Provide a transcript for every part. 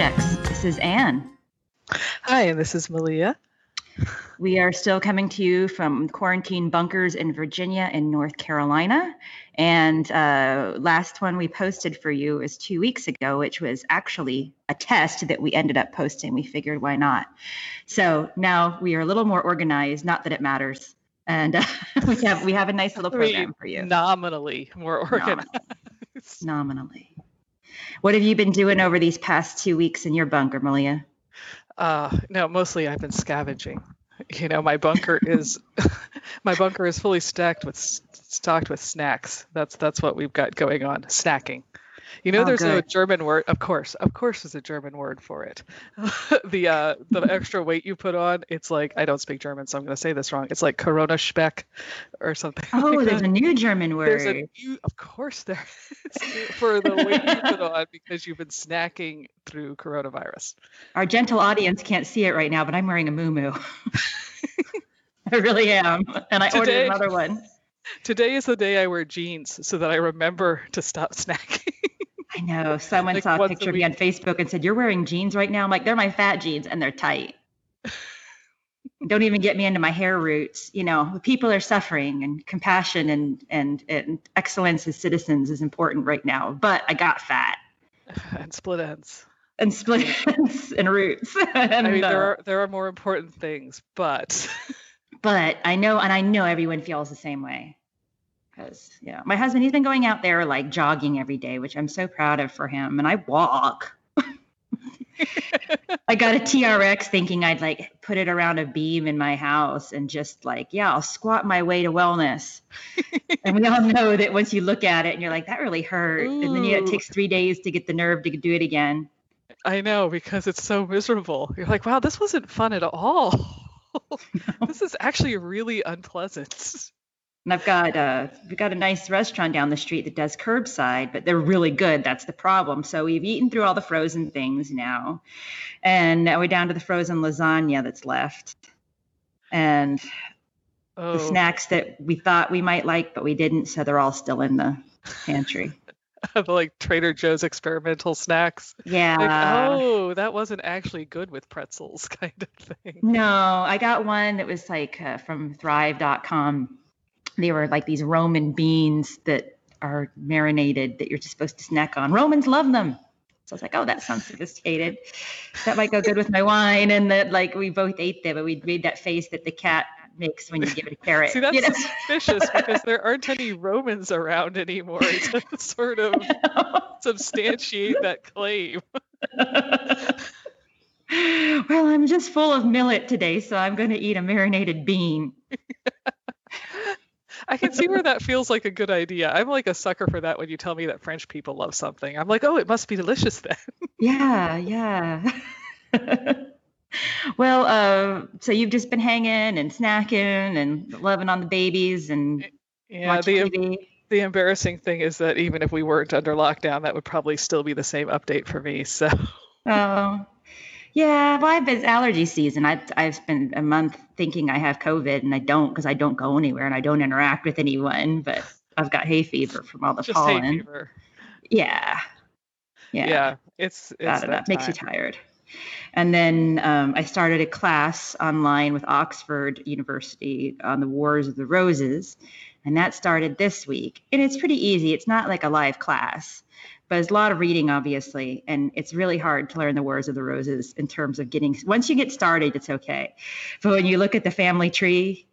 Projects. This is Anne. Hi, and this is Malia. We are still coming to you from quarantine bunkers in Virginia and North Carolina. And uh, last one we posted for you was two weeks ago, which was actually a test that we ended up posting. We figured why not. So now we are a little more organized. Not that it matters. And uh, we have we have a nice little program for you. Nominally more organized. Nominally. Nominally. What have you been doing over these past two weeks in your bunker, Malia? Uh, no, mostly I've been scavenging. You know, my bunker is my bunker is fully stacked with stocked with snacks. That's that's what we've got going on. Snacking. You know, Oh, there's a good. German word. Of course, of course, there's a German word for it. the uh, the extra weight you put on. It's like I don't speak German, so I'm going to say this wrong. It's like Corona Speck, or something. Oh, like there's that. a new German word. There's a new, of course there is for the weight you put on because you've been snacking through coronavirus. Our gentle audience can't see it right now, but I'm wearing a moo I really am. And I ordered another one. Today is the day I wear jeans so that I remember to stop snacking. I know. Someone Like saw a once a picture of me on Facebook and said, You're wearing jeans right now. I'm like, They're my fat jeans and they're tight. Don't even get me into my hair roots. You know, people are suffering and compassion and, and, and excellence as citizens is important right now. But I got fat and split ends. and split ends and roots. and, I mean, there are there are more important things, but but I know, and I know everyone feels the same way. Because, know, my husband, he's been going out there like jogging every day, which I'm so proud of for him. And I walk. I got a TRX thinking I'd like put it around a beam in my house and just like, yeah, I'll squat my way to wellness. and we all know that once you look at it and you're like, that really hurt. And then you, know, it takes three days to get the nerve to do it again. I know because it's so miserable. You're like, wow, this wasn't fun at all. this is actually really unpleasant. And I've got uh, we've got a nice restaurant down the street that does curbside, but they're really good. That's the problem. So we've eaten through all the frozen things now, and now we're down to the frozen lasagna that's left, and Oh, the snacks that we thought we might like, but we didn't. So they're all still in the pantry. like Trader Joe's experimental snacks. Yeah. Like, oh, that wasn't actually good with pretzels, kind of thing. No, I got one that was like uh, from Thrive.com. They were like these Roman beans that are marinated that you're just supposed to snack on. Romans love them. So I was like, oh, that sounds sophisticated. That might go good with my wine. And that, like, we both ate them, but we made that face that the cat makes when you give it a carrot. See, that's you know? suspicious because there aren't any Romans around anymore to sort of substantiate that claim. well, I'm just full of millet today, so I'm going to eat a marinated bean. I can see where that feels like a good idea. I'm like a sucker for that when you tell me that French people love something. I'm like, oh, it must be delicious then. Yeah, yeah. well, uh, so you've just been hanging and snacking and loving on the babies and Yeah, watching the TV. the embarrassing thing is that even if we weren't under lockdown, that would probably still be the same update for me. So Oh, yeah. Well, I've it's allergy season. I I've spent a month thinking I have COVID and I don't because I don't go anywhere and I don't interact with anyone. But I've got hay fever from all the just hay fever. Yeah. Yeah, Yeah. it's it's that, that, that makes you tired. And then um, I started a class online with Oxford University on the Wars of the Roses, and that started this week. And it's pretty easy. It's not like a live class, but it's a lot of reading, obviously, and it's really hard to learn the Wars of the Roses in terms of getting. Once you get started, it's okay, but when you look at the family tree,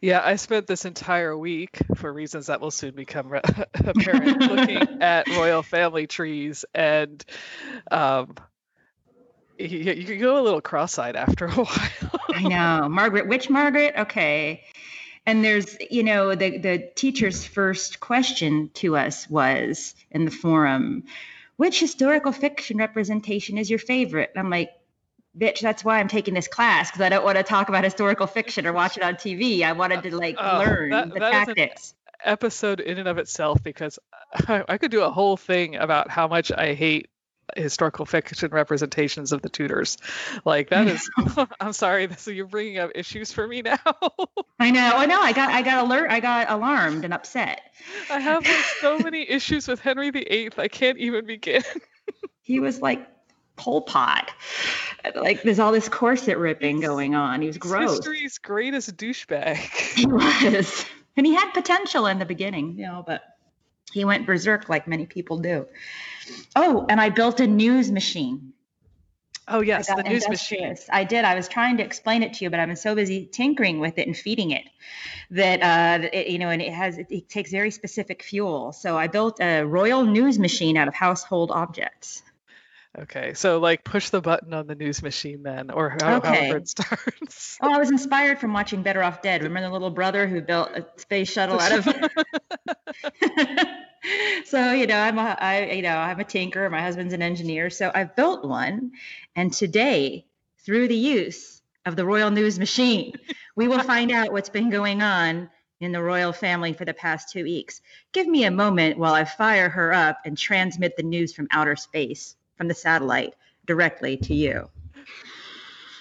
Yeah, I spent this entire week, for reasons that will soon become re- apparent, looking at royal family trees, and um, you, you go a little cross-eyed after a while. I know. Margaret, which Margaret? Okay. And there's, you know, the, the teacher's first question to us was in the forum, which historical fiction representation is your favorite? And I'm like, bitch, that's why I'm taking this class because I don't want to talk about historical fiction or watch it on TV. I wanted to like Oh, learn that- the that tactics. Episode in and of itself, because I, I could do a whole thing about how much I hate historical fiction representations of the Tudors. Like that is, I'm sorry, so you're bringing up issues for me now. I know. I know. I got I got alert. I got alarmed and upset. I have like so many issues with Henry VIII. I can't even begin. He was like Pol Pot. Like there's all this corset ripping going on. He was gross. History's greatest douchebag. He was, and he had potential in the beginning, you know, but he went berserk like many people do. Oh, and I built a news machine. Oh yes, the news machine. I did. I was trying to explain it to you, but I've been so busy tinkering with it and feeding it that uh, it, you know, and it has it, it takes very specific fuel. So I built a royal news machine out of household objects. Okay, so like push the button on the news machine then, or how, okay. however it starts. Oh, I was inspired from watching Better Off Dead. Remember the little brother who built a space shuttle out of. so you know, I'm a I you know I'm a tinker. My husband's an engineer, so I've built one, and today through the use of the Royal News machine, we will find out what's been going on in the royal family for the past two weeks. Give me a moment while I fire her up and transmit the news from outer space from the satellite directly to you.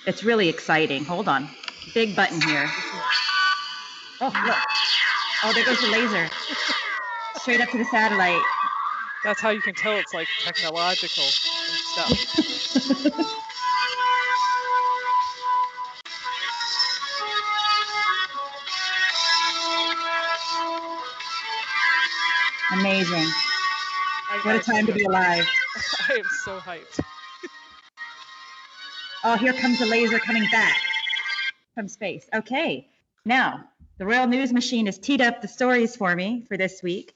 It's really exciting. Hold on. Big button here. Oh, look. Oh, there goes the laser. Straight up to the satellite. That's how you can tell it's like technological and stuff. Amazing. What a time to be alive. I am so hyped. oh, here comes the laser coming back from space. Okay, now the Royal News Machine has teed up the stories for me for this week.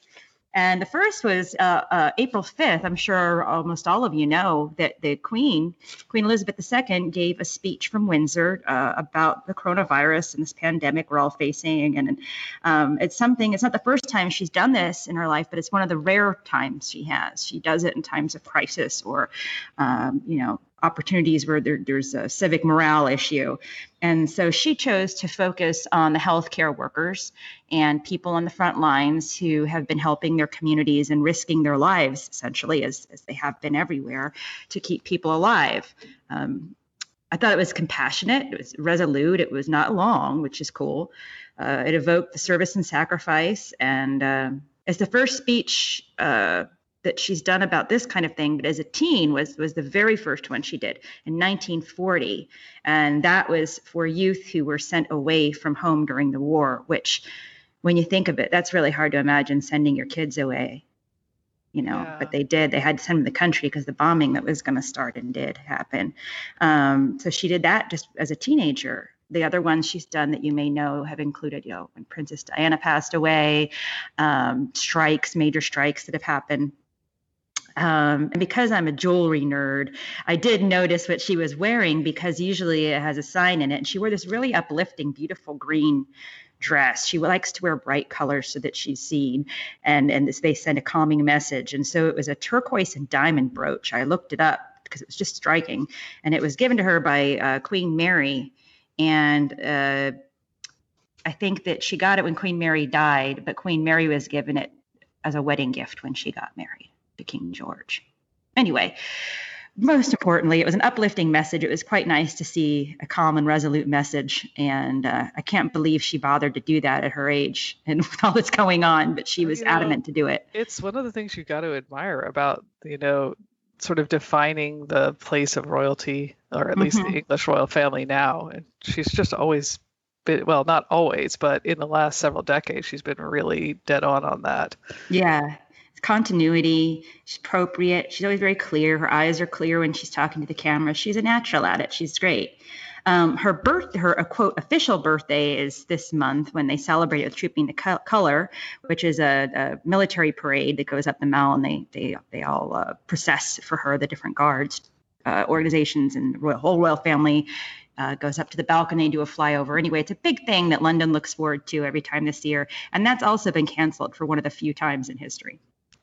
And the first was uh, uh, April 5th. I'm sure almost all of you know that the Queen, Queen Elizabeth II, gave a speech from Windsor uh, about the coronavirus and this pandemic we're all facing. And um, it's something, it's not the first time she's done this in her life, but it's one of the rare times she has. She does it in times of crisis or, um, you know, opportunities where there, there's a civic morale issue. And so she chose to focus on the healthcare workers and people on the front lines who have been helping their communities and risking their lives, essentially, as, as they have been everywhere, to keep people alive. Um, I thought it was compassionate, it was resolute, it was not long, which is cool. Uh, it evoked the service and sacrifice. And uh, as the first speech, uh, that she's done about this kind of thing, but as a teen was was the very first one she did in 1940, and that was for youth who were sent away from home during the war. Which, when you think of it, that's really hard to imagine sending your kids away. You know, yeah. but they did. They had to send them to the country because the bombing that was going to start and did happen. Um, so she did that just as a teenager the other ones she's done that you may know have included, you know, when Princess Diana passed away, um, strikes, major strikes that have happened um, and because I'm a jewelry nerd, I did notice what she was wearing because usually it has a sign in it. And she wore this really uplifting, beautiful green dress. She likes to wear bright colors so that she's seen, and and they send a calming message. And so it was a turquoise and diamond brooch. I looked it up because it was just striking, and it was given to her by uh, Queen Mary, and. Uh, I think that she got it when Queen Mary died, but Queen Mary was given it as a wedding gift when she got married to King George. Anyway, most importantly, it was an uplifting message. It was quite nice to see a calm and resolute message. And uh, I can't believe she bothered to do that at her age and with all that's going on, but she was you know, adamant to do it. It's one of the things you got to admire about, you know, sort of defining the place of royalty, or at least mm-hmm. the English royal family now. And she's just always been, well, not always, but in the last several decades, she's been really dead on on that. Yeah continuity. She's appropriate. She's always very clear. Her eyes are clear when she's talking to the camera. She's a natural at it. She's great. Um, her birth, her a quote official birthday is this month when they celebrate with Trooping the Color, which is a, a, military parade that goes up the mall and they they they all uh, process for her the different guards, uh, organizations, and the whole royal family. Uh, goes up to the balcony, do a flyover. Anyway, it's a big thing that London looks forward to every time this year, and that's also been canceled for one of the few times in history.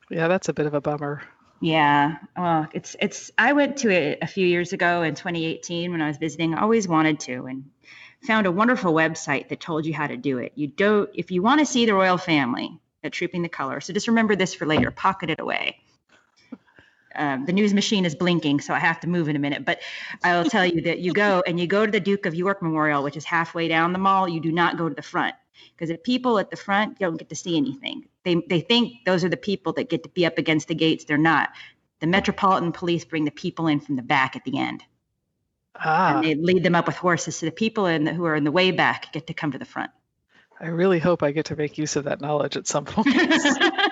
Yeah, that's a bit of a bummer. Yeah, well, it's it's. I went to it a few years ago in 2018 when I was visiting. I always wanted to, and found a wonderful website that told you how to do it. You don't if you want to see the royal family at Trooping the Color. So just remember this for later. Pocket it away. Um, the news machine is blinking, so I have to move in a minute. But I will tell you that you go and you go to the Duke of York Memorial, which is halfway down the mall. You do not go to the front because the people at the front don't get to see anything. They they think those are the people that get to be up against the gates. They're not. The Metropolitan Police bring the people in from the back at the end. Ah, And they lead them up with horses. So the people in the, who are in the way back get to come to the front. I really hope I get to make use of that knowledge at some point.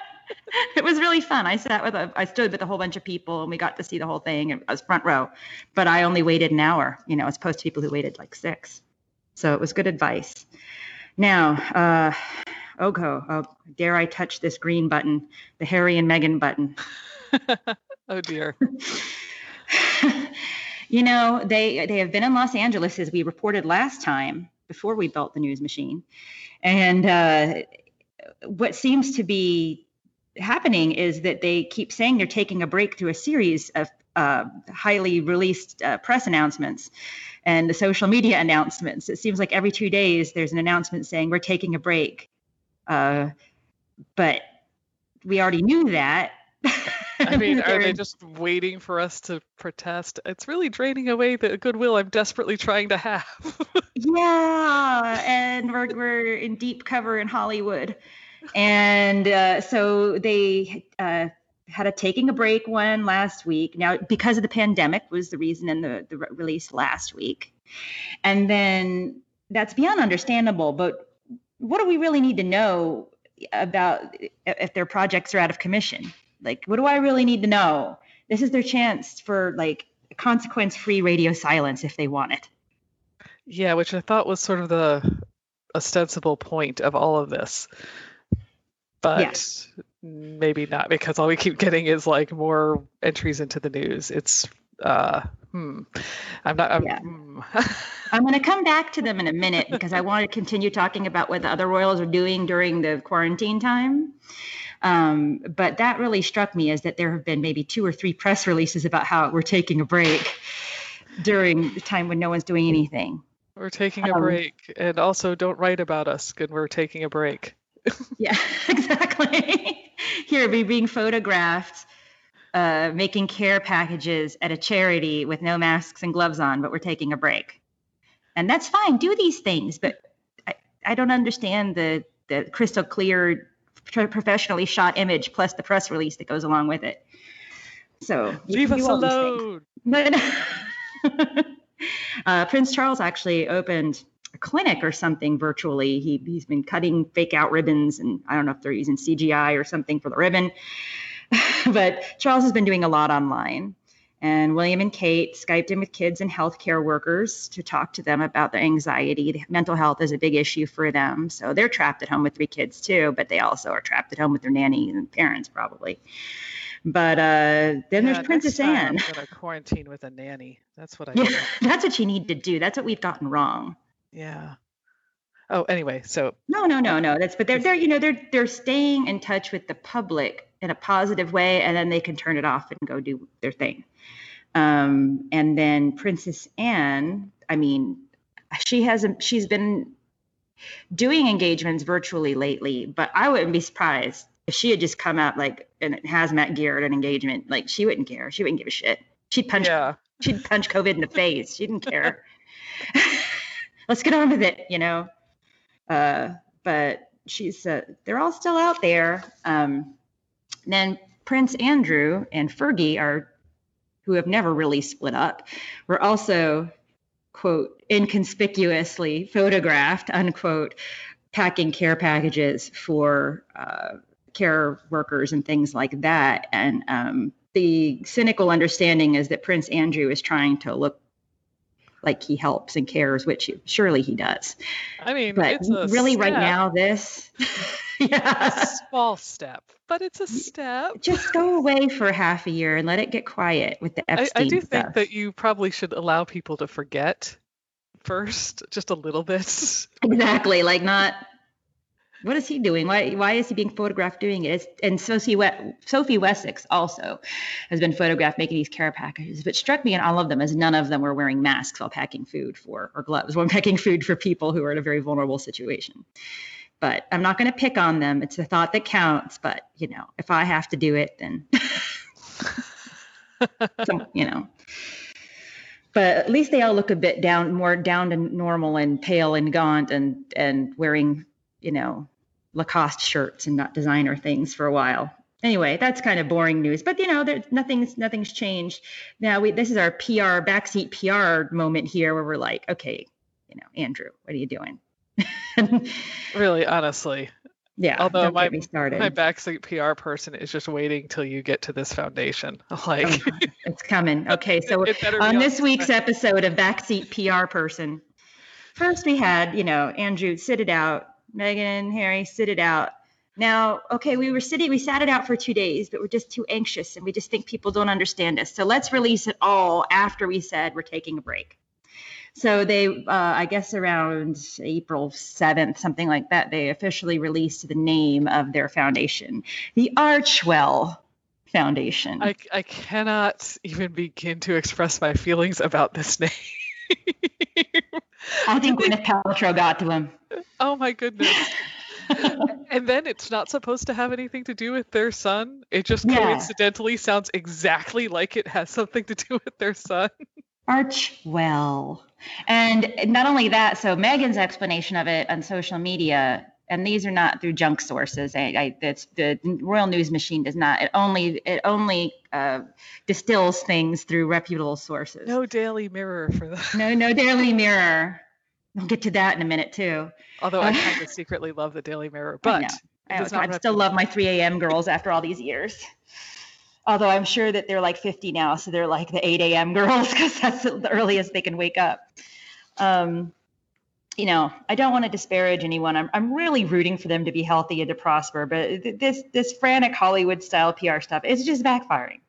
it was really fun. I sat with a, I stood with a whole bunch of people and we got to see the whole thing. I was front row, but I only waited an hour, you know, as opposed to people who waited like six. So it was good advice. Now, uh, Ogo, oh, dare I touch this green button, the Harry and Meghan button? oh dear. you know, they they have been in Los Angeles as we reported last time before we built the news machine, and uh, what seems to be happening is that they keep saying they're taking a break through a series of uh, highly released uh, press announcements and the social media announcements. It seems like every two days there's an announcement saying we're taking a break, uh, but we already knew that. I mean, are They're- just waiting for us to protest? It's really draining away the goodwill I'm desperately trying to have. Yeah, and we're we're in deep cover in Hollywood, and uh, so they uh, had a taking a break one last week. Now, because of the pandemic, was the reason in the the release last week, and then that's beyond understandable. But what do we really need to know about if their projects are out of commission? Like, what do I really need to know? This is their chance for like consequence-free radio silence if they want it. yeah, which I thought was sort of the ostensible point of all of this. But maybe not because all we keep getting is like more entries into the news. It's uh hmm. I'm not I'm, Yeah. hmm. I'm going to come back to them in a minute because I want to continue talking about what the other royals are doing during the quarantine time. Um, but that really struck me as that there have been maybe two or three press releases about how we're taking a break during the time when no one's doing anything. We're taking a Um, break and also don't write about us when we're taking a break. Yeah, exactly. Here, we being photographed uh, making care packages at a charity with no masks and gloves on, but we're taking a break. And that's fine. Do these things, but I, I don't understand the the crystal clear, pro- professionally shot image plus the press release that goes along with it. So Leave us do all these things. alone. But uh, Prince Charles actually opened a clinic or something virtually. He, he's been cutting fake out ribbons, and I don't know if they're using CGI or something for the ribbon. but Charles has been doing a lot online. And William and Kate Skyped in with kids and healthcare workers to talk to them about their anxiety. Mental health is a big issue for them. So they're trapped at home with three kids too, but they also are trapped at home with their nanny and parents probably. But uh, then Yeah, there's Princess Anne. I'm gonna quarantine with a nanny. That's what I Yeah, that's what you need to do. That's what we've gotten wrong. Yeah. Oh, anyway, so No, no, no, no. That's but they're they're you know they're they're staying in touch with the public in a positive way, and then they can turn it off and go do their thing. Um, and then Princess Anne, I mean, she hasn't. She's been doing engagements virtually lately, but I wouldn't be surprised if she had just come out like in hazmat gear at an engagement. Like she wouldn't care. She wouldn't give a shit. She'd punch. yeah. She'd punch COVID in the face. She didn't care. Let's get on with it, you know. Uh, but she's uh, they're all still out there. Um, then Prince Andrew and Fergie are who have never really split up. Were also quote inconspicuously photographed unquote packing care packages for uh, care workers and things like that. And um, the cynical understanding is that Prince Andrew is trying to look like he helps and cares, which surely he does. I mean, But really, right now, this, yeah, small step, but it's a step. just go away for half a year and let it get quiet with the I, Epstein I do stuff. think that you probably should allow people to forget first, just a little bit. exactly, like not. What is he doing? Why why is he being photographed doing it? It's, and Sophie, we- Sophie Wessex also has been photographed making these care packages. But struck me in all of them as none of them were wearing masks while packing food for or gloves when packing food for people who are in a very vulnerable situation. But I'm not going to pick on them. It's the thought that counts. But you know, if I have to do it, then you know. But at least they all look a bit down, more down to normal and pale and gaunt and and wearing, you know, Lacoste shirts and not designer things for a while. anyway, that's kind of boring news. But you know, there's nothing's nothing's changed. Now we this is our PR backseat PR moment here where we're like, okay, you know, Andrew, what are you doing? really, honestly. Yeah. Although my my backseat PR person is just waiting till you get to this foundation. Oh, like oh, it's coming. Okay, so on this week's episode of backseat PR person, first we had you know Andrew sit it out, Meghan and Harry sit it out. Now, okay, we were sitting, we sat it out for two days, but we're just too anxious and we just think people don't understand us. So let's release it all after we said we're taking a break. So they, uh, I guess around April 7th, something like that, they officially released the name of their foundation, the Archewell Foundation. I, I cannot even begin to express my feelings about this name. I think Gwyneth Paltrow got to him. Oh my goodness. and then it's not supposed to have anything to do with their son. It just yeah. coincidentally sounds exactly like it has something to do with their son. Archewell. And not only that, so Meghan's explanation of it on social media, and these are not through junk sources. I, I that's the Royal News Machine does not. It only it only uh, distills things through reputable sources. No Daily Mirror for that. No, no Daily Mirror. We'll get to that in a minute too. Although I kind of secretly love the Daily Mirror, but I, I, I still love my 3 a.m. girls after all these years. Although I'm sure that they're like 50 now, so they're like the 8 a.m. girls because that's the earliest they can wake up. Um, you know, I don't want to disparage anyone. I'm, I'm really rooting for them to be healthy and to prosper, but this this frantic Hollywood style PR stuff is just backfiring.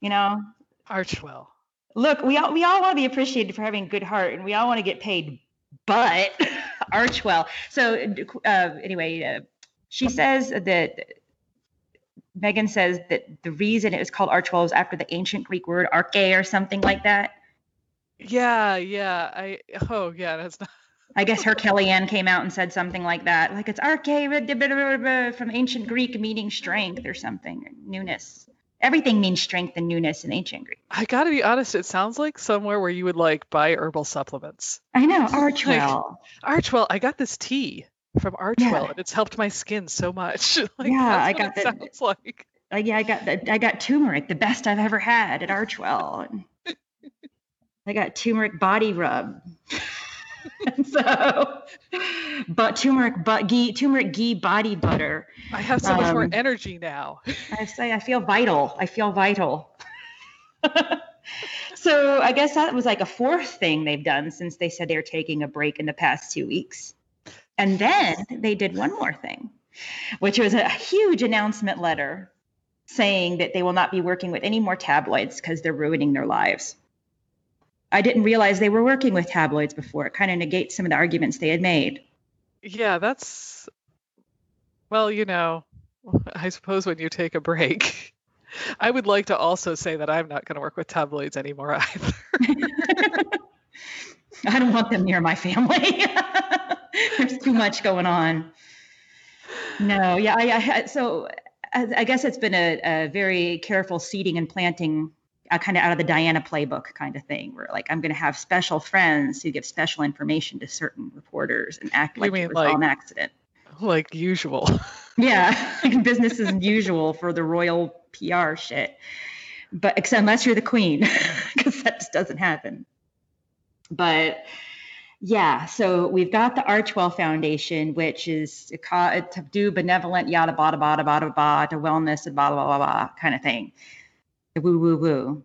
You know, Archewell. Look, we all we all want to be appreciated for having a good heart, and we all want to get paid. But Archewell. So uh, anyway, uh, she says that Meghan says that the reason it was called Archewell is after the ancient Greek word arche or something like that. Yeah, yeah. I oh yeah, that's not. I guess her Kellyanne came out and said something like that, like it's arche from ancient Greek meaning strength or something, or newness. Everything means strength and newness in ancient Greek. I gotta be honest, it sounds like somewhere where you would like buy herbal supplements. I know, Archewell. Like, Archewell, I got this tea from Archewell, yeah. and it's helped my skin so much. like, yeah, I got that. Sounds like. Uh, yeah, I got the, I got turmeric, the best I've ever had at Archewell. I got turmeric body rub. And so, but turmeric, but ghee, turmeric ghee body butter. I have so much um, more energy now. I say I feel vital. I feel vital. so I guess that was like a fourth thing they've done since they said they're taking a break in the past two weeks. And then they did one more thing, which was a huge announcement letter saying that they will not be working with any more tabloids because they're ruining their lives. I didn't realize they were working with tabloids before. It kind of negates some of the arguments they had made. Yeah, that's well, you know, I suppose when you take a break, I would like to also say that I'm not going to work with tabloids anymore either. I don't want them near my family. There's too much going on. No, yeah, I, I so I guess it's been a, a very careful seeding and planting, uh, kind of out of the Diana playbook kind of thing, where like I'm going to have special friends who give special information to certain reporters and act like it was like, all an accident, like usual. yeah, like business as usual for the royal PR shit, but except unless you're the queen, because that just doesn't happen. But yeah, so we've got the Archewell Foundation, which is to, to do benevolent yada bada bada bada bada to wellness and blah blah blah blah kind of thing. The woo woo woo.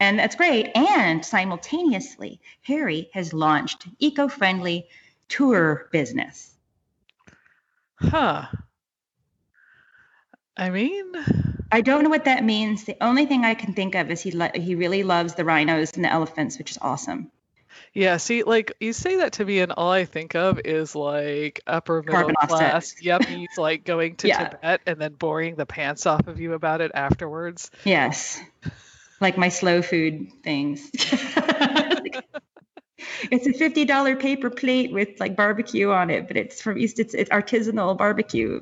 And that's great. And simultaneously, Harry has launched eco-friendly tour business. Huh. I mean, I don't know what that means. The only thing I can think of is he lo- he really loves the rhinos and the elephants, which is awesome. Yeah, see, like you say that to me, and all I think of is like upper middle Carbon class yuppies, like going to yeah. Tibet and then boring the pants off of you about it afterwards. Yes, like my slow food things. it's a fifty dollar paper plate with like barbecue on it, but it's from East. It's, it's artisanal barbecue.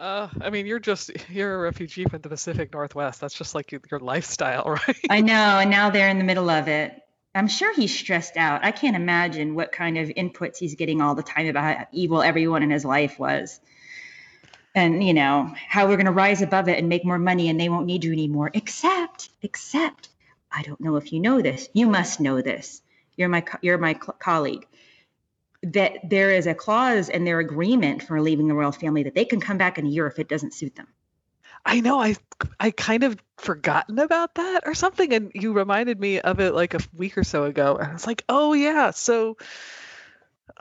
Uh, I mean, you're just you're a refugee from the Pacific Northwest. That's just like your lifestyle, right? I know, and now they're in the middle of it. I'm sure he's stressed out. I can't imagine what kind of inputs he's getting all the time about how evil everyone in his life was. and you know how we're going to rise above it and make more money and they won't need you anymore except except i don't know if you know this you must know this you're my you're my colleague that there is a clause in their agreement for leaving the royal family that they can come back in a year if it doesn't suit them I know I I kind of forgotten about that or something and you reminded me of it like a week or so ago and I was like, "Oh yeah, so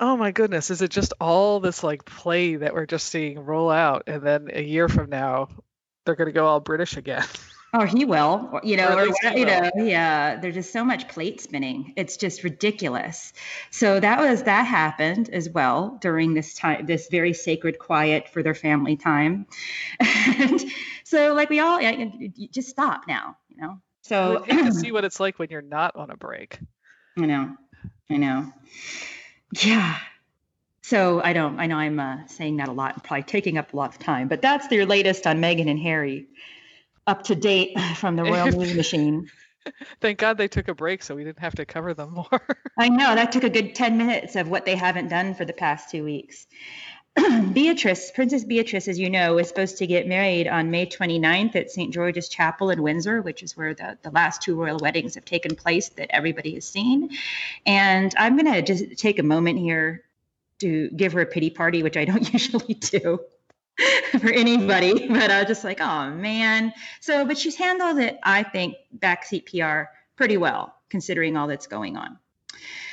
Oh my goodness, is it just all this like play that we're just seeing roll out and then a year from now they're going to go all British again? Oh, he will. You know, or, or you know, yeah. There's just so much plate spinning. It's just ridiculous. So that was that happened as well during this time, this very sacred quiet for their family time. and so, like we all, yeah, just stop now. You know. So I to see what it's like when you're not on a break. I know. I know. Yeah. So I don't. I know I'm uh, saying that a lot and probably taking up a lot of time, but that's your latest on Meghan and Harry, up to date from the Royal News Machine. Thank God they took a break so we didn't have to cover them more. I know that took a good 10 minutes of what they haven't done for the past two weeks. Beatrice, Princess Beatrice, as you know, is supposed to get married on May 29th at St. George's Chapel in Windsor, which is where the, the last two royal weddings have taken place that everybody has seen. And I'm going to just take a moment here to give her a pity party, which I don't usually do for anybody, but I was just like, oh man. So, but she's handled it, I think, backseat PR pretty well, considering all that's going on.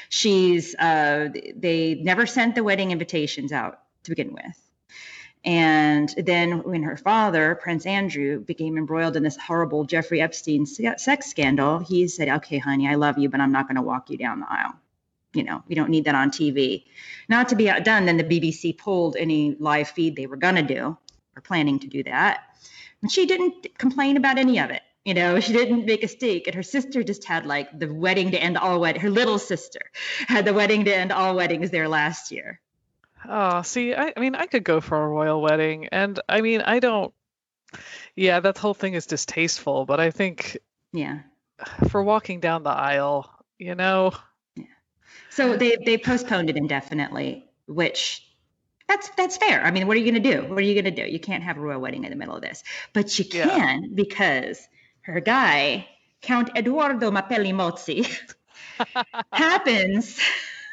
She's, uh, they never sent the wedding invitations out to begin with. And then when her father, Prince Andrew, became embroiled in this horrible Jeffrey Epstein sex scandal, he said, okay, honey, I love you, but I'm not going to walk you down the aisle. You know, we don't need that on TV. Not to be outdone, then the BBC pulled any live feed they were going to do or planning to do that. And she didn't complain about any of it. You know, she didn't make a stake. And her sister just had like the wedding to end all weddings. Her little sister had the wedding to end all weddings there last year. Oh, see, I, I mean, I could go for a royal wedding, and I mean, I don't. Yeah, that whole thing is distasteful, but I think. Yeah. For walking down the aisle, you know. Yeah. So they they postponed it indefinitely, which that's that's fair. I mean, what are you going to do? What are you going to do? You can't have a royal wedding in the middle of this, but you can yeah. because her guy, Count Edoardo Mapelli Mozzi, happens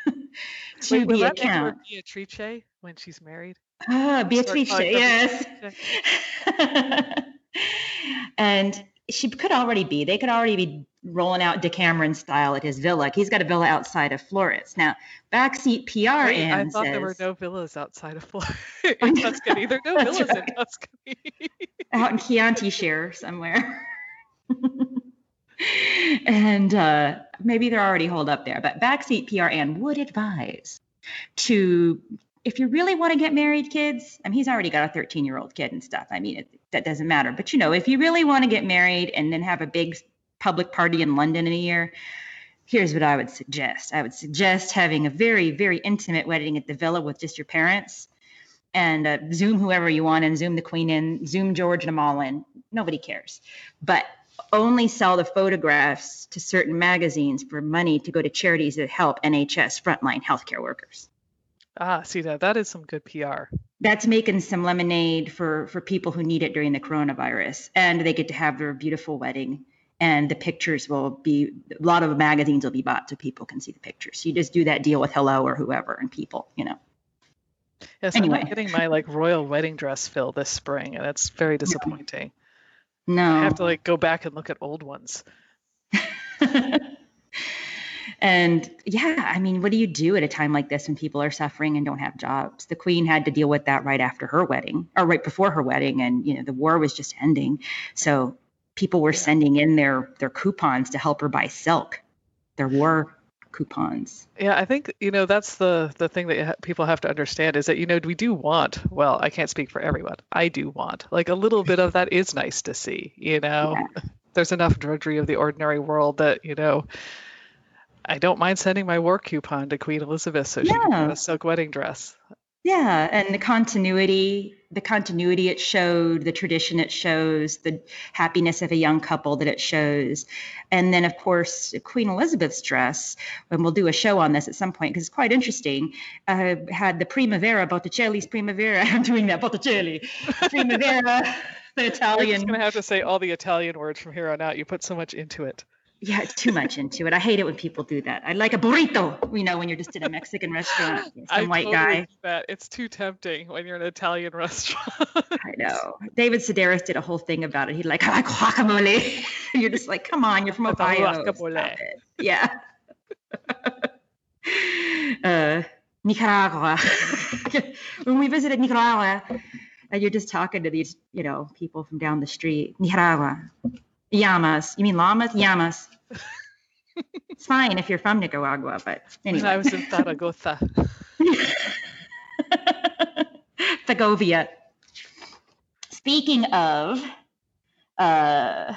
to Wait, the account. Beatrice when she's married. Ah, Beatrice, yes. and she could already be. They could already be rolling out Decameron style at his villa. He's got a villa outside of Florence. Now, backseat PR Wait, I thought says, there were no villas outside of Florence in Tuscany. There are no villas right. in Tuscany. Out in Chianti Shire somewhere. and uh, maybe they're already holed up there. But backseat PR Ann would advise to, if you really want to get married, kids. I mean, he's already got a 13 year old kid and stuff. I mean, it, that doesn't matter. But you know, if you really want to get married and then have a big public party in London in a year, here's what I would suggest. I would suggest having a very, very intimate wedding at the villa with just your parents and uh, Zoom whoever you want and Zoom the Queen in, Zoom George and them all in. Nobody cares. But only sell the photographs to certain magazines for money to go to charities that help NHS frontline healthcare workers. Ah, see that that is some good PR. That's making some lemonade for for people who need it during the coronavirus, and they get to have their beautiful wedding. And the pictures will be a lot of magazines will be bought so people can see the pictures. You just do that deal with Hello or whoever, and people, you know. Yes, anyway. I'm getting my like royal wedding dress fill this spring, and it's very disappointing. No. I have to like go back and look at old ones. and yeah, I mean, what do you do at a time like this when people are suffering and don't have jobs? The queen had to deal with that right after her wedding or right before her wedding and you know, the war was just ending. So people were sending in their their coupons to help her buy silk. Their war coupons. Yeah, I think you know that's the the thing that people have to understand is that you know we do want. Well, I can't speak for everyone. I do want like a little bit of that is nice to see. You know, yeah. there's enough drudgery of the ordinary world that you know. I don't mind sending my work coupon to Queen Elizabeth so she yeah. can get a silk wedding dress. Yeah, and the continuity, the continuity it showed, the tradition it shows, the happiness of a young couple that it shows. And then, of course, Queen Elizabeth's dress, and we'll do a show on this at some point because it's quite interesting, uh, had the Primavera, Botticelli's Primavera. I'm doing that, Botticelli. Primavera, the Italian. I'm just going to have to say all the Italian words from here on out. You put so much into it yeah, too much into it. I hate it when people do that. I like a burrito, you know, when you're just in a Mexican restaurant, some I white totally guy. That. It's too tempting when you're in an Italian restaurant. I know. David Sedaris did a whole thing about it. He'd like, I like guacamole. you're just like, come on, you're from Ohio. Guacamole. Yeah. uh, Nicaragua. when we visited Nicaragua, and you're just talking to these, you know, people from down the street. Nicaragua. Llamas. You mean llamas? Llamas. it's fine if you're from Nicaragua, but anyway. I was in Zaragoza. Segovia. Speaking of, uh,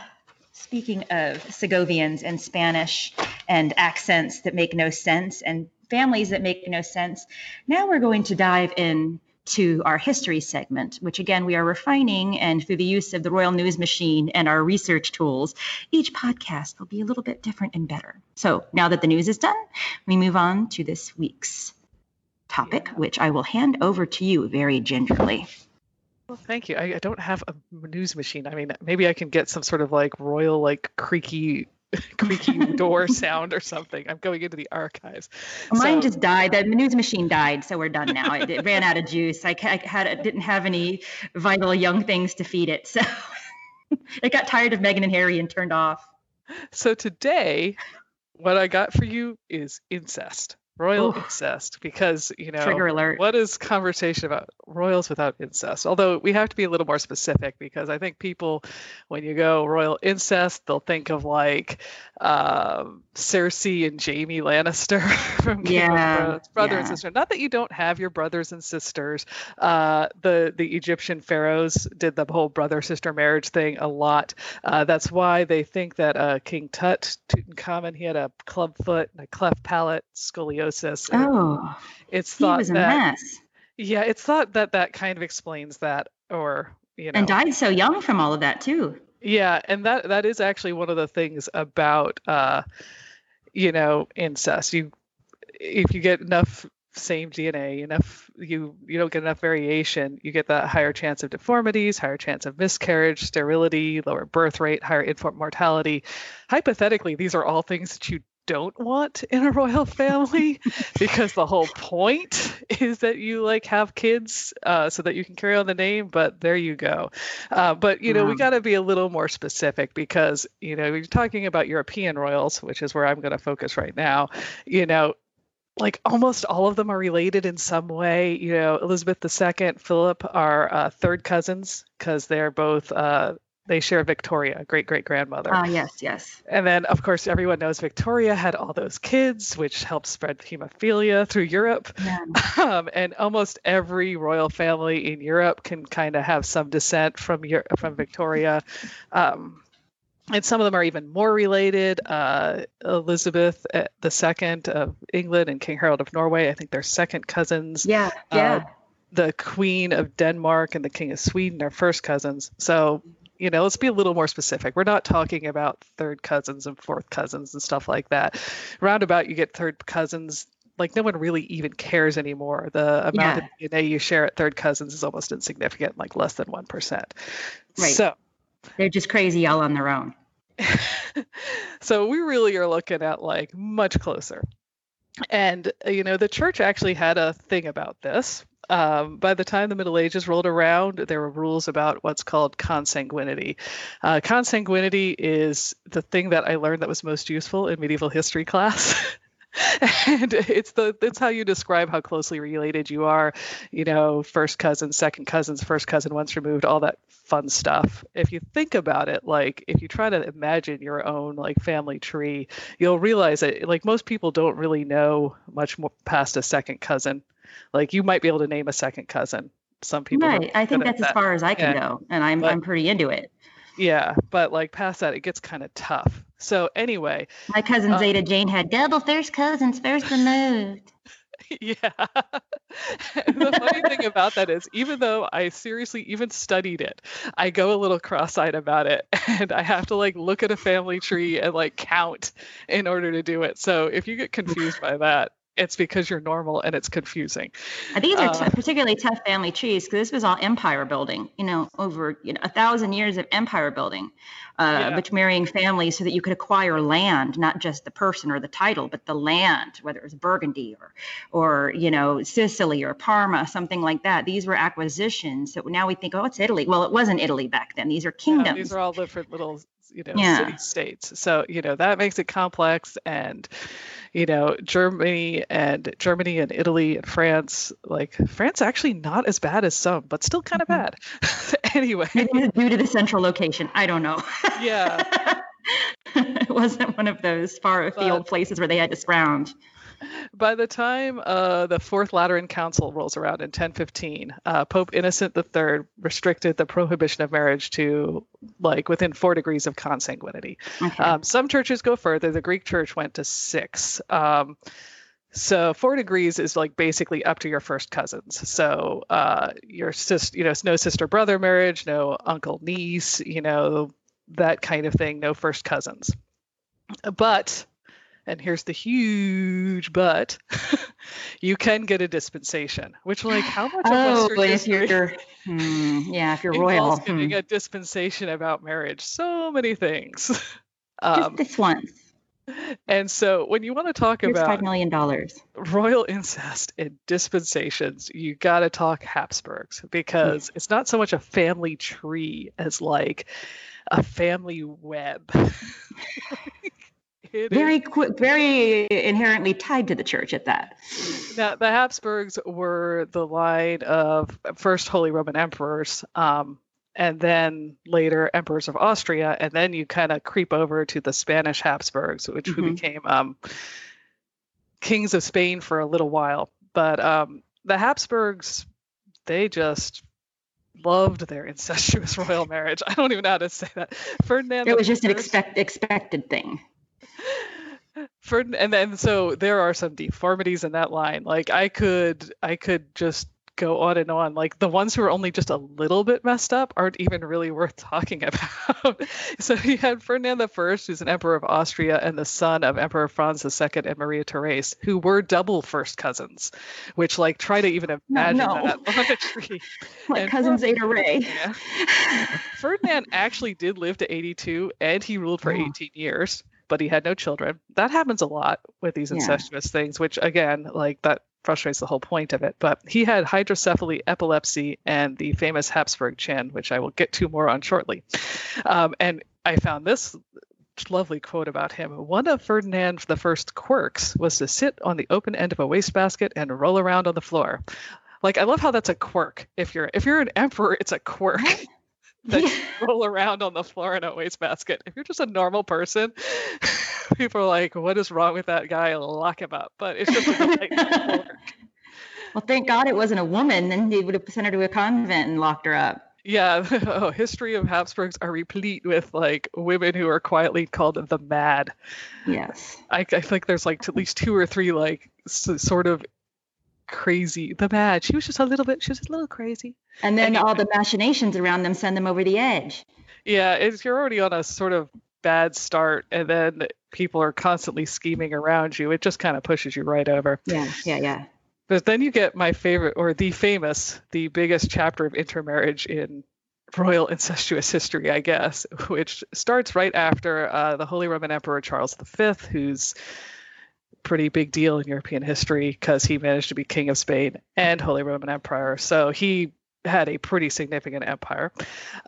speaking of Segovians and Spanish and accents that make no sense and families that make no sense, now we're going to dive in to our history segment, which again we are refining. And through the use of the Royal News Machine and our research tools, each podcast will be a little bit different and better. So now that the news is done, we move on to this week's topic, which I will hand over to you very gingerly. Well, thank you. I, I, don't have a news machine. I mean, maybe I can get some sort of like royal, like creaky creaky door sound or something. I'm going into the archives. Mine so, just died. The news machine died, so we're done now. It, it ran out of juice. I, I had didn't have any vital young things to feed it, so it got tired of Meghan and Harry and turned off. So today, what I got for you is incest royal Ooh. incest because you know trigger alert. what is conversation about royals without incest? Although we have to be a little more specific because i think people when you go royal incest they'll think of like um, cersei and jaime lannister from Game yeah, of Thrones, brother yeah. and sister. Not that you don't have your brothers and sisters. Uh, the the egyptian pharaohs did the whole brother sister marriage thing a lot. Uh, that's why they think that uh, king tut tutankhamun he had a club foot and a cleft palate scoliosis Oh, it's thought he was a that, mess. Yeah, it's thought that that kind of explains that, or you know, and died so young from all of that too. Yeah, and that that is actually one of the things about uh, you know incest. You if you get enough same DNA, enough you you don't get enough variation, you get that higher chance of deformities, higher chance of miscarriage, sterility, lower birth rate, higher infant mortality. Hypothetically, these are all things that you don't want in a royal family because the whole point is that you like have kids uh, so that you can carry on the name but there you go. Uh, but you know we got to be a little more specific because you know you're talking about european royals which is where i'm going to focus right now. You know like almost all of them are related in some way. You know, Elizabeth II, Philip are uh, third cousins because they're both uh, they share Victoria, great great grandmother. Ah, uh, yes, yes. And then, of course, everyone knows Victoria had all those kids, which helped spread hemophilia through Europe. Yeah. Um, and almost every royal family in Europe can kind of have some descent from from Victoria. Um, and some of them are even more related. Uh, Elizabeth II uh, of England and King Harald of Norway, I think they're second cousins. Yeah, yeah. Uh, the Queen of Denmark and the King of Sweden are first cousins. So you know let's be a little more specific. We're not talking about third cousins and fourth cousins and stuff like that. Roundabout you get third cousins like no one really even cares anymore. The amount yeah. of dna you share at third cousins is almost insignificant like less than 1% right. So they're just crazy all on their own. So we really are looking at like much closer. And you know the church actually had a thing about this um, by the time the Middle Ages rolled around, there were rules about what's called consanguinity. Uh, consanguinity is the thing that I learned that was most useful in medieval history class. and it's the it's how you describe how closely related you are you know first cousin second cousins first cousin once removed all that fun stuff if you think about it like if you try to imagine your own like family tree you'll realize that like most people don't really know much more past a second cousin like you might be able to name a second cousin. Some people. Right. I think that's that. as far as I can yeah. go, and I'm but, I'm pretty into it. Yeah, but like past that, it gets kind of tough. So anyway, my cousin um, Zeta Jane had double first cousins first removed. yeah. the funny thing about that is, even though I seriously even studied it, I go a little cross-eyed about it, and I have to like look at a family tree and like count in order to do it. So if you get confused by that, it's because you're normal and it's confusing. These are uh, t- particularly tough family trees because this was all empire building, you know, over you know, a thousand years of empire building, uh, yeah. which marrying families so that you could acquire land, not just the person or the title, but the land, whether it was Burgundy or, or you know, Sicily or Parma, something like that. These were acquisitions. So now we think, oh, it's Italy. Well, it wasn't Italy back then. These are kingdoms. Yeah, these are all different little you know yeah. city states. So you know that makes it complex and you know germany and germany and italy and france like france actually not as bad as some but still kind of mm-hmm. bad. Anyway. Maybe due to the central location. I don't know. Yeah. It wasn't one of those far afield but, places where they had to scrounge by the time uh, the Fourth Lateran Council rolls around in 1015, uh, Pope Innocent III restricted the prohibition of marriage to like within four degrees of consanguinity. Okay. Um, some churches go further. The Greek Church went to six. Um, so four degrees is like basically up to your first cousins. So uh, your sister, you know, no sister brother marriage, no uncle niece, you know, that kind of thing. No first cousins. But and here's the huge but you can get a dispensation which like how much oh, of if you're hmm, yeah if you're royal getting hmm. a dispensation about marriage so many things. Um, just this once. and so when you want to talk here's about five million dollars. royal incest and dispensations you got to talk habsburgs because it's not so much a family tree as like a family web It very quick, very inherently tied to the church at that. Now, the Habsburgs were the line of first Holy Roman emperors, um, and then later emperors of Austria, and then you kind of creep over to the Spanish Habsburgs, which mm-hmm. became um, kings of Spain for a little while. But um, the Habsburgs, they just loved their incestuous royal marriage. I don't even know how to say that. Ferdinand. It was just an expect, expected thing. For, and then so there are some deformities in that line. Like I could I could just go on and on. Like the ones who are only just a little bit messed up aren't even really worth talking about. so you had Ferdinand I, who's an emperor of Austria and the son of Emperor Franz II and Maria Therese, who were double first cousins, which like try to even imagine no, no. that on a tree. like and cousins Ada Ray. Yeah. Ferdinand actually did live to 82 and he ruled for oh. 18 years but he had no children. That happens a lot with these incestuous yeah. things, which again, like that frustrates the whole point of it. But he had hydrocephaly, epilepsy, and the famous Habsburg chin, which I will get to more on shortly. Um, and I found this lovely quote about him. One of Ferdinand the First quirks was to sit on the open end of a wastebasket and roll around on the floor. Like I love how that's a quirk. If you're if you're an emperor, it's a quirk that you roll around on the floor in a wastebasket. If you're just a normal person, people are like, "What is wrong with that guy? Lock him up." But it's just like Well, thank God it wasn't a woman. Then they would have sent her to a convent and locked her up. Yeah, oh, history of Habsburgs are replete with like women who are quietly called the mad. Yes. I, I think there's like at least two or three like s- sort of crazy. The bad. She was just a little bit. She was a little crazy. And then all the machinations around them send them over the edge. Yeah, it's you're already on a sort of bad start, and then people are constantly scheming around you. It just kind of pushes you right over. Yeah, yeah, yeah. But then you get my favorite, or the famous, the biggest chapter of intermarriage in royal incestuous history, I guess, which starts right after uh, the Holy Roman Emperor Charles V, who's pretty big deal in European history because he managed to be king of Spain and Holy Roman Empire. So he had a pretty significant empire.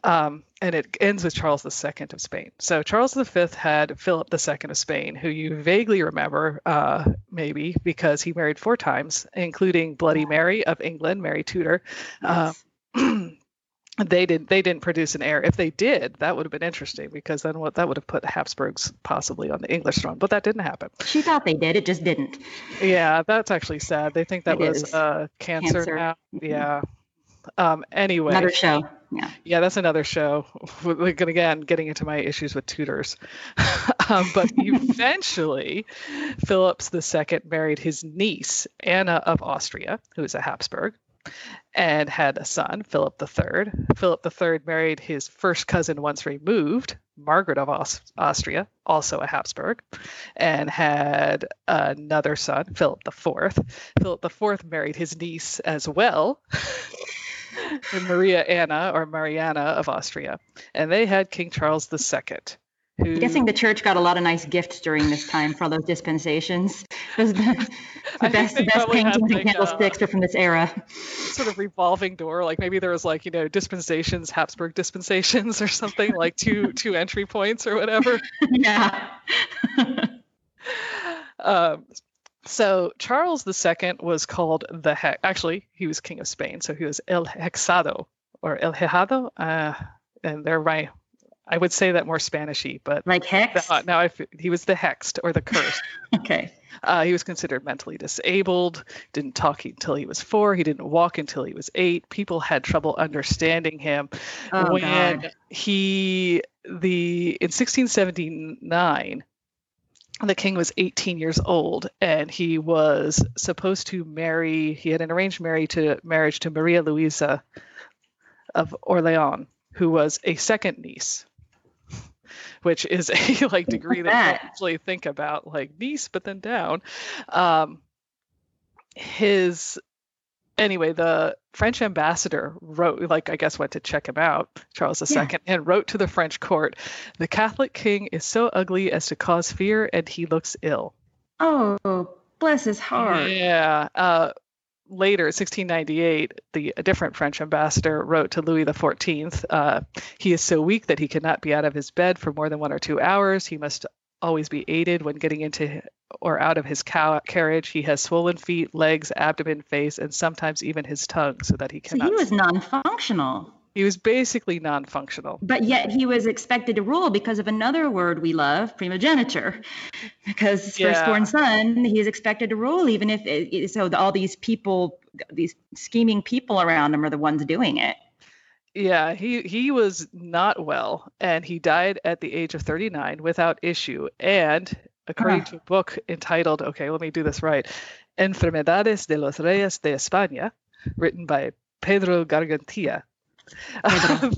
Um, and it ends with Charles II of Spain. So Charles V had Philip II of Spain, who you vaguely remember, uh, maybe because he married four times, including Bloody Mary of England, Mary Tudor. Yes. Uh, they didn't they didn't produce an heir. If they did, that would have been interesting because then what that would have put the Habsburgs possibly on the English throne. But that didn't happen. She thought they did, it just didn't. Yeah, that's actually sad. They think that it was uh, cancer, cancer, now. Mm-hmm. Yeah. Um, anyway, another show. Yeah. Yeah, that's another show. Like again, getting into my issues with Tudors. um, but eventually, Phillips II married his niece Anna of Austria, who is a Habsburg, and had a son, Philip III. Philip III married his first cousin once removed, Margaret of Austria, also a Habsburg, and had another son, Philip IV. Philip IV married his niece as well. Maria Anna or Mariana of Austria, and they had King Charles II. Who, I'm guessing the church got a lot of nice gifts during this time for all those dispensations. the, the best, the best paintings like, and candlesticks uh, are from this era. Sort of revolving door, like maybe there was like you know dispensations, Habsburg dispensations, or something like two two entry points or whatever. Yeah. um, so Charles II was called the Hex. Actually, he was king of Spain, so he was El Hexado or El Hejado. Uh, and they're right. I would say that more Spanishy, but like hex. Now, if he was the hexed or the cursed. okay. Uh, he was considered mentally disabled. Didn't talk until he was four. He didn't walk until he was eight. People had trouble understanding him. Oh, when God. he the in 1679 the king was 18 years old and he was supposed to marry he had an arranged marriage to marriage to maria louisa of orleans who was a second niece which is a like degree that, you actually think about like niece but then down um his anyway, the French ambassador wrote, like, I guess went to check him out, Charles II, yeah. and wrote to the French court The Catholic king is so ugly as to cause fear, and he looks ill. Oh, bless his heart. Yeah. Uh, later, 1698, the a different French ambassador wrote to Louis XIV, uh, he is so weak that he cannot be out of his bed for more than one or two hours. He must always be aided when getting into or out of his cow- carriage. He has swollen feet, legs, abdomen, face, and sometimes even his tongue, so that he cannot. So he was non-functional. He was basically non-functional. But yet he was expected to rule because of another word we love, primogeniture. Because his yeah. firstborn son, he is expected to rule, even if it, so. All these people, these scheming people around him, are the ones doing it. Yeah, he he was not well, and he died at the age of 39 without issue. And according ah. to a book entitled, okay, let me do this right, Enfermedades de los Reyes de España, written by Pedro Gargantilla. Pedro,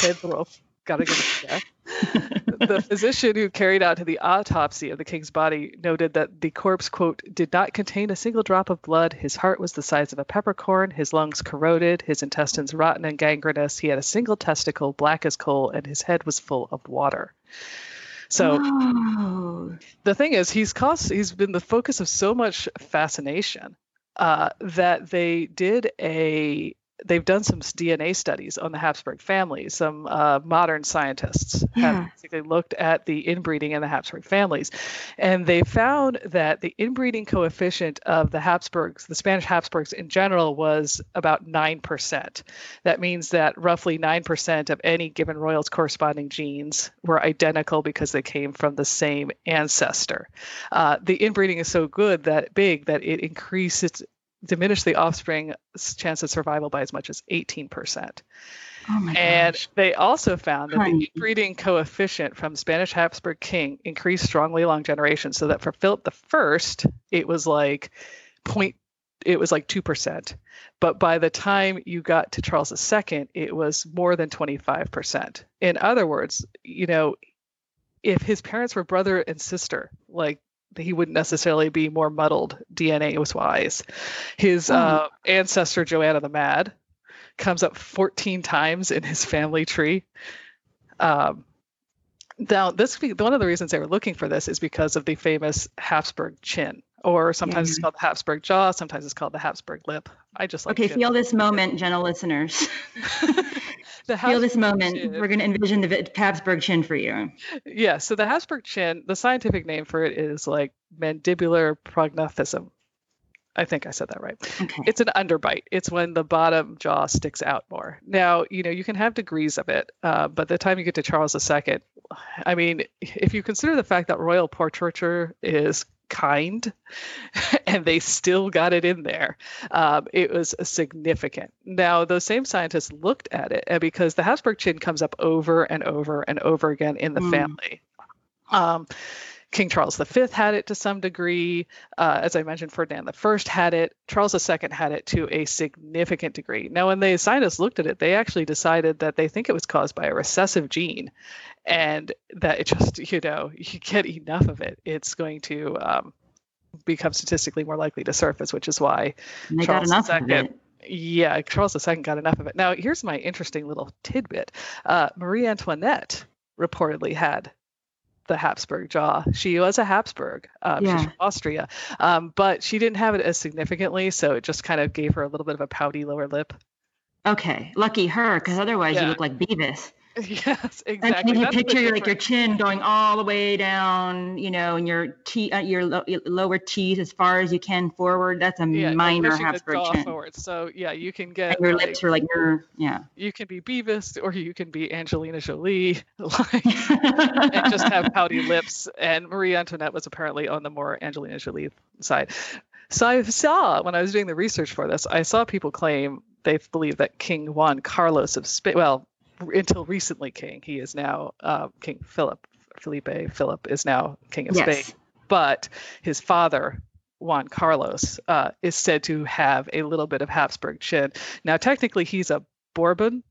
Pedro Gargantilla. the physician who carried out the autopsy of the king's body noted that the corpse, quote, did not contain a single drop of blood. His heart was the size of a peppercorn, his lungs corroded, his intestines rotten and gangrenous. He had a single testicle, black as coal, and his head was full of water. So oh. the thing is, he's cost, he's been the focus of so much fascination uh, that they did a they've done some DNA studies on the Habsburg family. Some uh, modern scientists yeah. have basically looked at the inbreeding in the Habsburg families, and they found that the inbreeding coefficient of the Habsburgs, the Spanish Habsburgs in general, was about nine percent. That means that roughly nine percent of any given royal's corresponding genes were identical because they came from the same ancestor. Uh, the inbreeding is so good that big that it increases diminish the offspring's chance of survival by as much as 18%. Oh my and gosh. they also found that the inbreeding coefficient from Spanish Habsburg king increased strongly along generations, so that for Philip the First, it was like point, it was like two percent, but by the time you got to Charles II, it was more than 25 percent. In other words, you know, if his parents were brother and sister, like he wouldn't necessarily be more muddled DNA wise. His oh. uh, ancestor Joanna the Mad comes up 14 times in his family tree. Um, now, this one of the reasons they were looking for this is because of the famous Habsburg chin, or sometimes yeah. it's called the Habsburg jaw, sometimes it's called the Habsburg lip. I just like okay. Feel this moment, gentle listeners. Feel this moment. Chin. We're going to envision the Habsburg chin for you. Yeah. So the Habsburg chin, the scientific name for it is like mandibular prognathism. I think I said that right. Okay. It's an underbite. It's when the bottom jaw sticks out more. Now, you know, you can have degrees of it, uh, but the time you get to Charles II, I mean, if you consider the fact that royal portraiture is kind, and they still got it in there. Um, it was significant. Now, those same scientists looked at it, and because the Habsburg chin comes up over and over and over again in the mm. family. Um, King Charles V had it to some degree. Uh, as I mentioned, Ferdinand I had it. Charles II had it to a significant degree. Now, when the scientists looked at it, they actually decided that they think it was caused by a recessive gene, and that it just, you know, you get enough of it, it's going to um, become statistically more likely to surface, which is why they Charles got enough II, of it. Yeah, Charles II got enough of it. Now, here's my interesting little tidbit. Uh, Marie Antoinette reportedly had the Habsburg jaw. She was a Habsburg. Um, yeah. She's from Austria, um, but she didn't have it as significantly, so it just kind of gave her a little bit of a pouty lower lip. Okay, lucky her, because otherwise yeah. you look like Beavis. Yes, exactly. And you picture like your chin going all the way down, you know, and your t uh, your, lo- your, lower teeth as far as you can forward. That's a yeah, minor Habsburg chin. Forward. So yeah, you can get. And your like, lips are like your yeah. You can be Beavis or you can be Angelina Jolie, like, and just have pouty lips. And Marie Antoinette was apparently on the more Angelina Jolie side. So I saw when I was doing the research for this, I saw people claim they believe that King Juan Carlos of Spain, well, until recently king. He is now uh, King Philip. Felipe Philip is now king of yes. Spain. But his father, Juan Carlos, uh, is said to have a little bit of Habsburg chin. Now, technically, he's a Bourbon.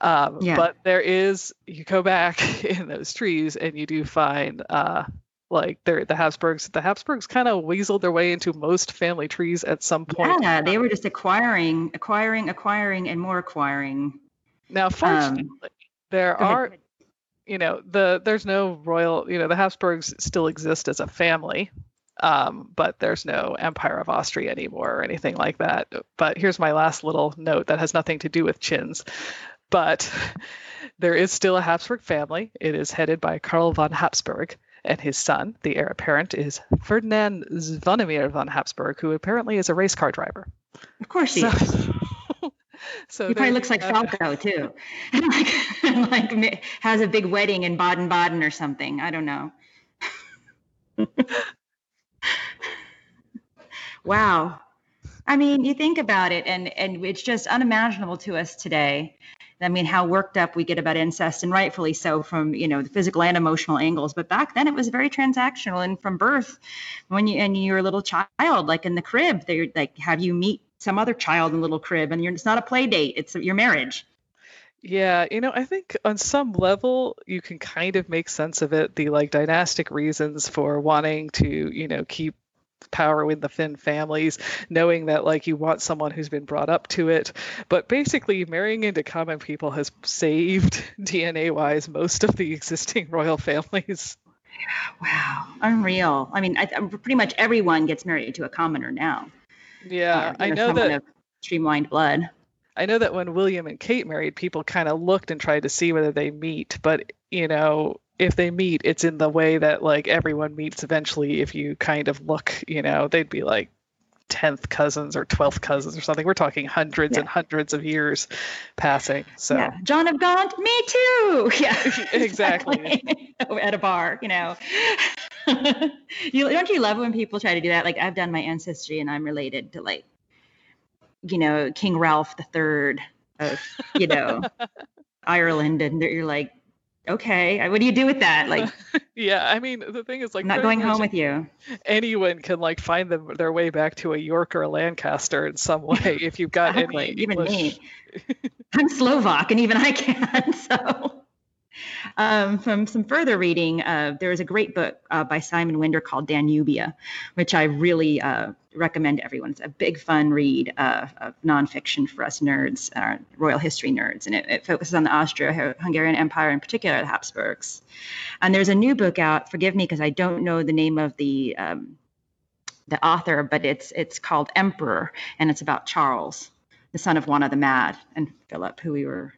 Um, yeah. But there is, you go back in those trees and you do find uh, like they're the Habsburgs. The Habsburgs kind of weaseled their way into most family trees at some point. Yeah, they were just acquiring, acquiring, acquiring, and more acquiring. Now, fortunately, um, there are, you know, the there's no royal, you know, the Habsburgs still exist as a family, um, but there's no Empire of Austria anymore or anything like that. But here's my last little note that has nothing to do with chins, but there is still a Habsburg family. It is headed by Karl von Habsburg. And his son, the heir apparent, is Ferdinand Zvonimir von Habsburg, who apparently is a race car driver. Of course he so, is. So he probably looks like Falco too, like, like has a big wedding in Baden Baden or something. I don't know. wow. I mean, you think about it, and and it's just unimaginable to us today. I mean, how worked up we get about incest, and rightfully so, from you know the physical and emotional angles. But back then, it was very transactional, and from birth, when you and you're a little child, like in the crib, they like have you meet some other child in a little crib and you're it's not a play date it's your marriage yeah you know i think on some level you can kind of make sense of it the like dynastic reasons for wanting to you know keep power with the Finn families, knowing that like you want someone who's been brought up to it. But basically, marrying into common people has saved DNA wise most of the existing royal families. Wow, unreal. I mean, I, pretty much everyone gets married to a commoner now. Yeah, I know that streamlined blood. I know that when William and Kate married, people kind of looked and tried to see whether they meet, but you know, if they meet, it's in the way that like everyone meets eventually. If you kind of look, you know, they'd be like 10th cousins or 12th cousins or something. We're talking hundreds yeah. and hundreds of years passing. So yeah. John of Gaunt, me too. Yeah, exactly. At a bar, you know. you don't you love when people try to do that? Like I've done my ancestry and I'm related to like, you know, King Ralph the Third of, you know, Ireland, and you're like, okay, what do you do with that? Like, yeah, I mean, the thing is, like, I'm not going home with you. Anyone can like find them their way back to a York or a Lancaster in some way if you've got any. Even me, I'm Slovak, and even I can. So, um, from some further reading, uh, there is a great book uh, by Simon Winder called Danubia, which I really uh, recommend everyone. It's a big, fun read uh, of nonfiction for us nerds, uh, royal history nerds, and it, it focuses on the Austro-Hungarian Empire, in particular the Habsburgs. And there's a new book out. Forgive me because I don't know the name of the um, the author, but it's it's called Emperor, and it's about Charles, the son of Juana the Mad, and Philip, who we were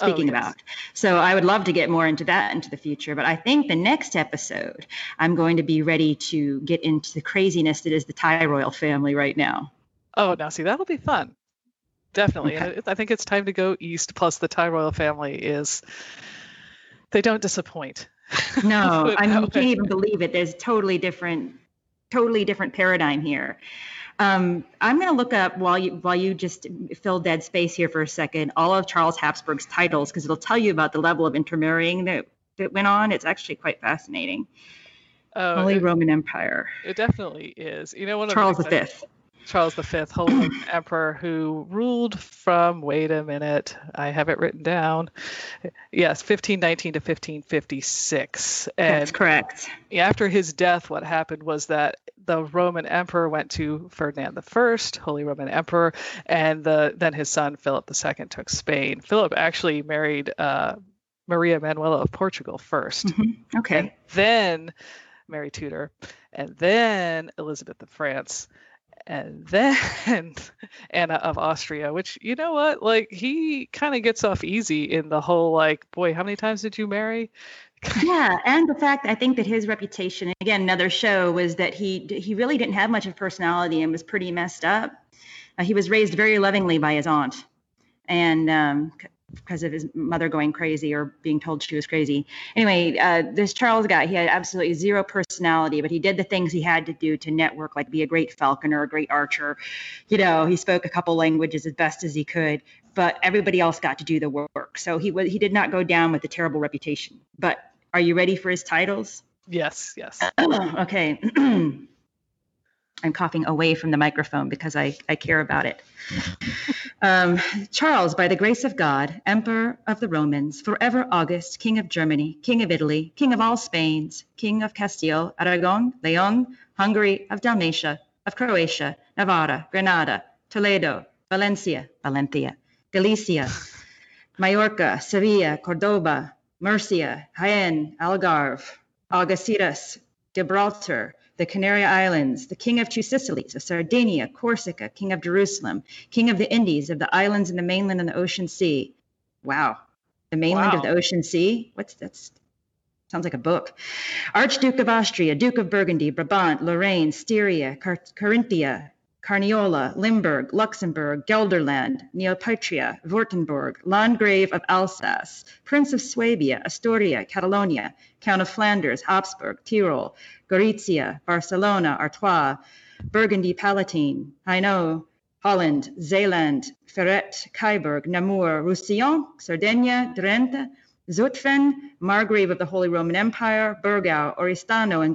Oh, speaking oh, yes. about. So I would love to get more into that into the future. But I think the next episode, I'm going to be ready to get into the craziness that is the Thai royal family right now. Oh, now see, that'll be fun. Definitely. Okay. I think it's time to go east. Plus, the Thai royal family is, they don't disappoint. No, I mean, you can't even believe it. There's totally different totally different paradigm here. Um, I'm going to look up while you while you just fill dead space here for a second all of Charles Habsburg's titles because it'll tell you about the level of intermarrying that that went on. It's actually quite fascinating. Oh, Holy it, Roman Empire. It definitely is. You know, one Charles of V. Charles V, Holy Roman Emperor, who ruled from, wait a minute, I have it written down. Yes, 1519 to 1556. And That's correct. After his death, what happened was that the Roman Emperor went to Ferdinand I, Holy Roman Emperor, and the, then his son Philip II took Spain. Philip actually married uh, Maria Manuela of Portugal 1st mm-hmm. Okay. And then Mary Tudor, and then Elizabeth of France and then Anna of Austria, which you know what, like he kind of gets off easy in the whole like, boy, how many times did you marry? yeah, and the fact I think that his reputation, again, another show was that he he really didn't have much of personality and was pretty messed up. Uh, he was raised very lovingly by his aunt, and um, because of his mother going crazy or being told she was crazy. Anyway, uh, this Charles guy, he had absolutely zero personality, but he did the things he had to do to network, like be a great falconer, a great archer. You know, he spoke a couple languages as best as he could, but everybody else got to do the work. So he was he did not go down with a terrible reputation. But are you ready for his titles? Yes, yes. okay. I'm coughing away from the microphone because I, I care about it. Um, Charles, by the grace of God, Emperor of the Romans, forever August, King of Germany, King of Italy, King of all Spains, King of Castile, Aragon, Leon, Hungary, of Dalmatia, of Croatia, Navarra, Granada, Toledo, Valencia, Valencia, Galicia, Majorca, Sevilla, Cordoba, Murcia, Jaén, Algarve, Algeciras, Gibraltar, the Canary Islands, the King of Two Sicilies, of Sardinia, Corsica, King of Jerusalem, King of the Indies, of the islands in the mainland and the ocean sea. Wow. The mainland wow. of the ocean sea? What's that? Sounds like a book. Archduke of Austria, Duke of Burgundy, Brabant, Lorraine, Styria, Car- Carinthia, Carniola, Limburg, Luxembourg, Gelderland, Neopatria, Württemberg, Landgrave of Alsace, Prince of Swabia, Asturia, Catalonia, Count of Flanders, Habsburg, Tyrol, Gorizia, Barcelona, Artois, Burgundy Palatine, Hainaut, Holland, Zeeland, Ferrette, Kyburg, Namur, Roussillon, Sardinia, Drenthe, Zutphen, Margrave of the Holy Roman Empire, Burgau, Oristano, and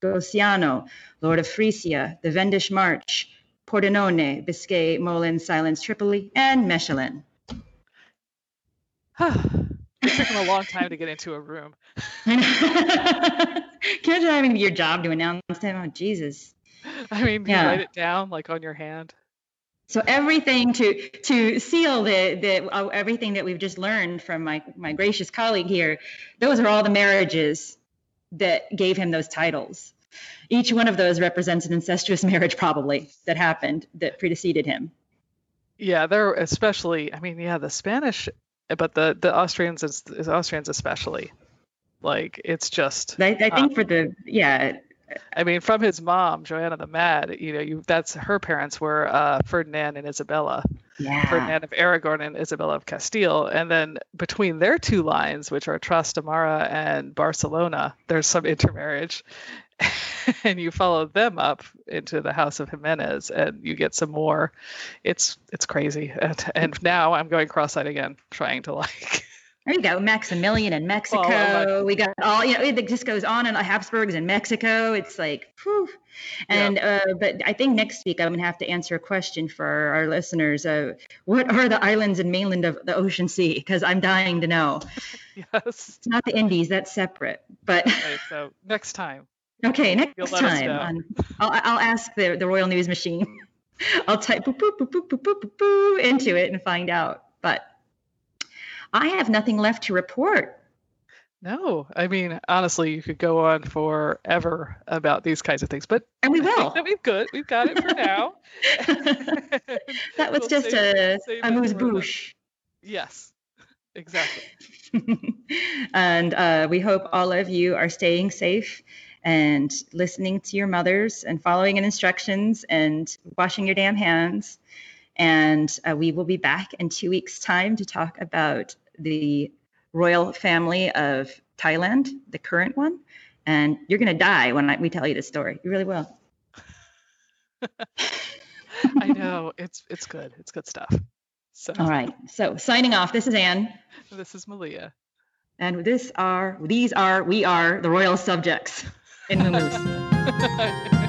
Goceano, Lord of Frisia, the Vendish March, Pordenone, Biscay, Molin, Silence, Tripoli, and Mechlin. it took him a long time to get into a room. Can't you having your job to announce them? Oh, Jesus. I mean, yeah. you write it down like on your hand. So everything to to seal the the uh, everything that we've just learned from my my gracious colleague here, those are all the marriages that gave him those titles. Each one of those represents an incestuous marriage, probably that happened that preceded him. Yeah, they're especially. I mean, yeah, the Spanish, but the the Austrians, is, Austrians especially. Like it's just. I, I think um, for the yeah. I mean, from his mom, Joanna the Mad, you know, you that's her parents were uh, Ferdinand and Isabella. Yeah. Ferdinand of Aragon and Isabella of Castile. And then between their two lines, which are Trastamara and Barcelona, there's some intermarriage. and you follow them up into the house of Jimenez and you get some more. It's it's crazy. And, and now I'm going cross-eyed again, trying to like There you go, Maximilian in Mexico. Oh, we got all you know. It just goes on and Habsburgs in Mexico. It's like, whew. And yeah. uh, but I think next week I'm gonna have to answer a question for our, listeners. Uh, what are the islands and mainland of the Ocean Sea? Because I'm dying to know. yes. It's not the Indies. That's separate. But okay, so next time. Okay, next time. Um, I'll, I'll ask the the Royal News Machine. I'll type boop, boop, boop, boop, boop, boop, boop, into it and find out. But I have nothing left to report. No, I mean honestly, you could go on forever about these kinds of things, but and we will. we've good. We've got it for now. that was we'll just save, a amuse bouche. Yes, exactly. and uh, we hope all of you are staying safe and listening to your mothers and following instructions and washing your damn hands and uh, we will be back in two weeks' time to talk about the royal family of Thailand, the current one. And you're going to die when I, we tell you this story. You really will. I know it's it's good. It's good stuff. So. All right. So signing off. This is Anne. This is Malia. And this are these are we are the royal subjects in the moose.